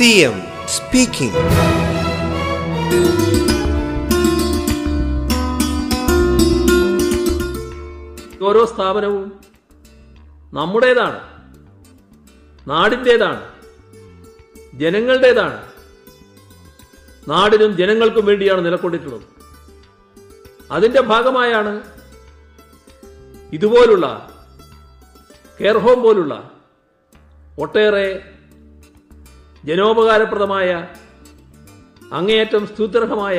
CM speaking ഓരോ സ്ഥാപനവും നമ്മുടേതാണ് നാടിന്റേതാണ് ജനങ്ങളുടേതാണ്. നാടിനും ജനങ്ങൾക്കും വേണ്ടിയാണ് നിലക്കൊണ്ടിട്ടുള്ളത് അതിന്റെ ഭാഗമായാണ് ഇതുപോലുള്ള കെയർ ഹോം പോലുള്ള ഒട്ടേറെ ജനോപകാരപ്രദമായ അങ്ങേയറ്റം സ്തുത്യർഹമായ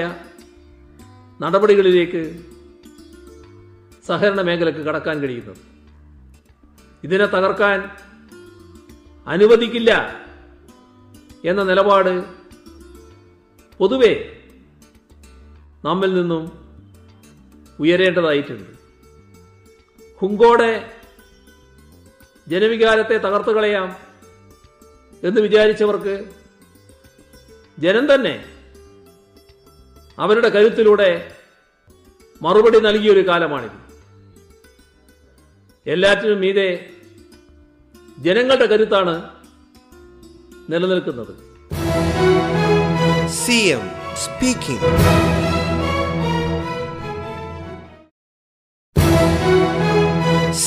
നടപടികളിലേക്ക് സഹകരണ മേഖലക്ക് കടക്കാൻ കഴിയുന്നത് ഇതിനെ തകർക്കാൻ അനുവദിക്കില്ല എന്ന നിലപാട് പൊതുവെ നമ്മിൽ നിന്നും ഉയരേണ്ടതായിട്ടുണ്ട്. ഹുങ്കോടെ ജനവികാരത്തെ തകർത്തു കളയാം. എന്ന് വിചാരിച്ചവർക്ക് ജനം തന്നെ അവരുടെ കരുത്തിലൂടെ മറുപടി നൽകിയൊരു കാലമാണിത്. എല്ലാറ്റിനും മീതെ ജനങ്ങളുടെ കരുത്താണ് നിലനിൽക്കുന്നത്. CM speaking.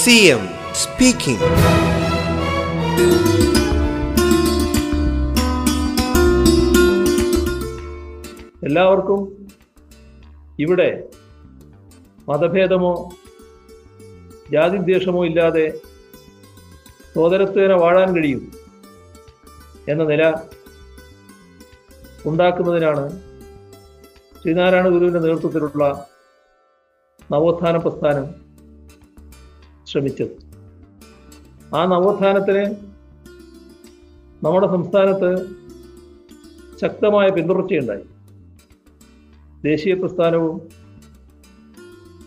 CM speaking. എല്ലാവർക്കും ഇവിടെ മതഭേദമോ ജാതിദ്വേഷമോ ഇല്ലാതെ സോദരത്വേന വാഴാൻ കഴിയും എന്ന നില ഉണ്ടാക്കുന്നതിനാണ് ശ്രീനാരായണ ഗുരുവിന്റെ നേതൃത്വത്തിലുള്ള നവോത്ഥാന പ്രസ്ഥാനം ശ്രമിച്ചത്. ആ നവോത്ഥാനത്തിന് നമ്മുടെ സംസ്ഥാനത്ത് ശക്തമായ പിന്തുടർച്ചയുണ്ടായി. ദേശീയ പ്രസ്ഥാനവും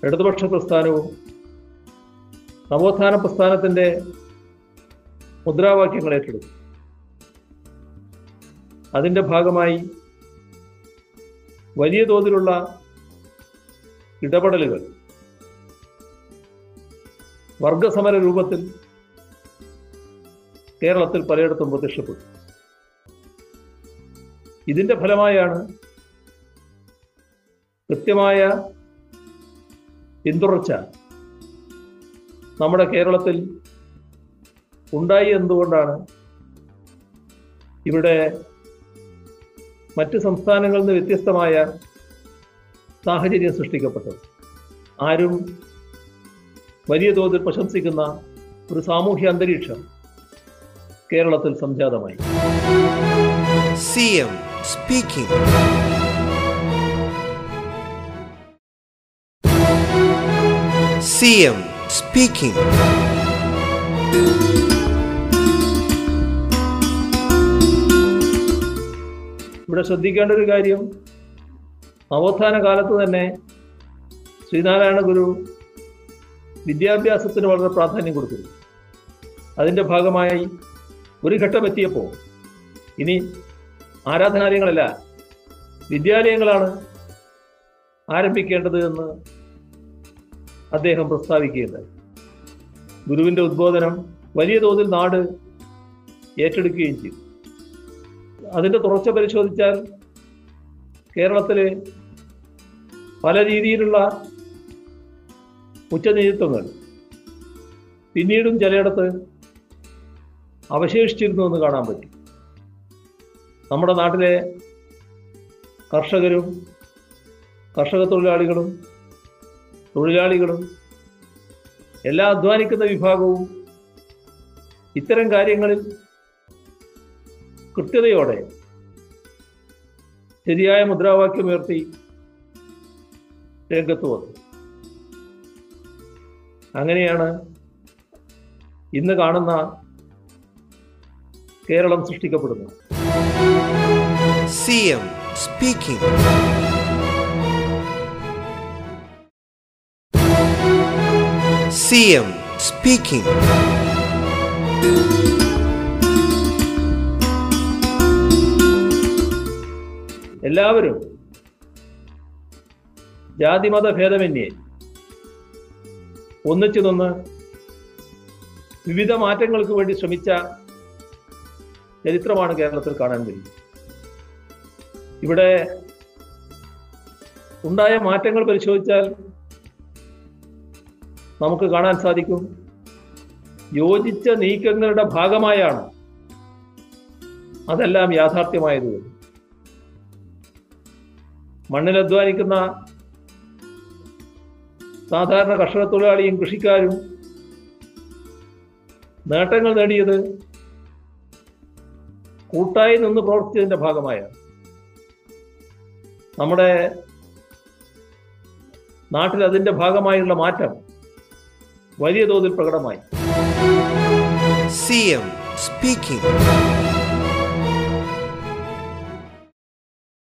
ഇടതുപക്ഷ പ്രസ്ഥാനവും നവോത്ഥാന പ്രസ്ഥാനത്തിന്റെ മുദ്രാവാക്യങ്ങൾ ഏറ്റെടുത്തു. അതിന്റെ ഭാഗമായി വലിയ തോതിലുള്ള ഇടപെടലുകൾ വർഗസമര രൂപത്തിൽ കേരളത്തിൽ പലയിടത്തും പ്രത്യക്ഷപ്പെട്ടു. ഇതിന്റെ ഫലമായാണ് കൃത്യമായ പിന്തുടർച്ച നമ്മുടെ കേരളത്തിൽ ഉണ്ടായി എന്തുകൊണ്ടാണ്? ഇവിടെ മറ്റ് സംസ്ഥാനങ്ങളിൽ നിന്ന് വ്യത്യസ്തമായ സാഹചര്യം സൃഷ്ടിക്കപ്പെട്ടത്. ആരും വലിയ തോതിൽ പ്രശംസിക്കുന്ന ഒരു സാമൂഹ്യ അന്തരീക്ഷം കേരളത്തിൽ സംജാതമായി. CM speaking. എം സ്പീക്കിംഗ് ഇവിടെ ശ്രദ്ധിക്കേണ്ട ഒരു കാര്യം നവോത്ഥാന കാലത്ത് തന്നെ ശ്രീനാരായണ ഗുരു വിദ്യാഭ്യാസത്തിന് വളരെ പ്രാധാന്യം കൊടുത്തിരുന്നു അതിന്റെ ഭാഗമായി ഒരു ഘട്ടം എത്തിയപ്പോൾ ഇനി ആരാധനാലയങ്ങളല്ല വിദ്യാലയങ്ങളാണ് ആരംഭിക്കേണ്ടത് എന്ന് അദ്ദേഹം പ്രസ്താവിക്കുകയുണ്ടായി. ഗുരുവിന്റെ ഉദ്ബോധനം വലിയ തോതിൽ നാട് ഏറ്റെടുക്കുകയും ചെയ്തു. അതിന്റെ തുടർച്ച പരിശോധിച്ചാൽ കേരളത്തിലെ പല രീതിയിലുള്ള ഉച്ചനേതൃത്വങ്ങൾ പിന്നീടും ചിലയിടത്ത് അവശേഷിച്ചിരുന്നു എന്ന് കാണാൻ പറ്റും. നമ്മുടെ നാട്ടിലെ കർഷകരും കർഷക തൊഴിലാളികളും തൊഴിലാളികളും എല്ലാ അധ്വാനിക്കുന്ന വിഭാഗവും ഇത്തരം കാര്യങ്ങളിൽ കൃത്യതയോടെ ശരിയായ മുദ്രാവാക്യം ഉയർത്തി രംഗത്ത് വന്നു. അങ്ങനെയാണ് ഇന്ന് കാണുന്ന കേരളം സൃഷ്ടിക്കപ്പെടുന്നത്. CM speaking. എം സ്പീക്കിംഗ് എല്ലാവരും ജാതിമത ഭേദമന്യേ ഒന്നിച്ചു നിന്ന് വിവിധ മാറ്റങ്ങൾക്ക് വേണ്ടി ശ്രമിച്ച ചരിത്രമാണ് കേരളത്തിൽ കാണാൻ കഴിയുന്നത് ഇവിടെ ഉണ്ടായ മാറ്റങ്ങൾ പരിശോധിച്ചാൽ നമുക്ക് കാണാൻ സാധിക്കും. യോജിച്ച നീക്കങ്ങളുടെ ഭാഗമായാണ് അതെല്ലാം യാഥാർത്ഥ്യമായത്. മണ്ണിൽ അധ്വാനിക്കുന്ന സാധാരണ കർഷക തൊഴിലാളിയും കൃഷിക്കാരും നേട്ടങ്ങൾ നേടിയത് കൂട്ടായി നിന്ന് പ്രവർത്തിച്ചതിന്റെ ഭാഗമായാണ്. നമ്മുടെ നാട്ടിൽ അതിന്റെ ഭാഗമായുള്ള മാറ്റം വലിയ തോതിൽ പ്രകടമായി സി എം speaking.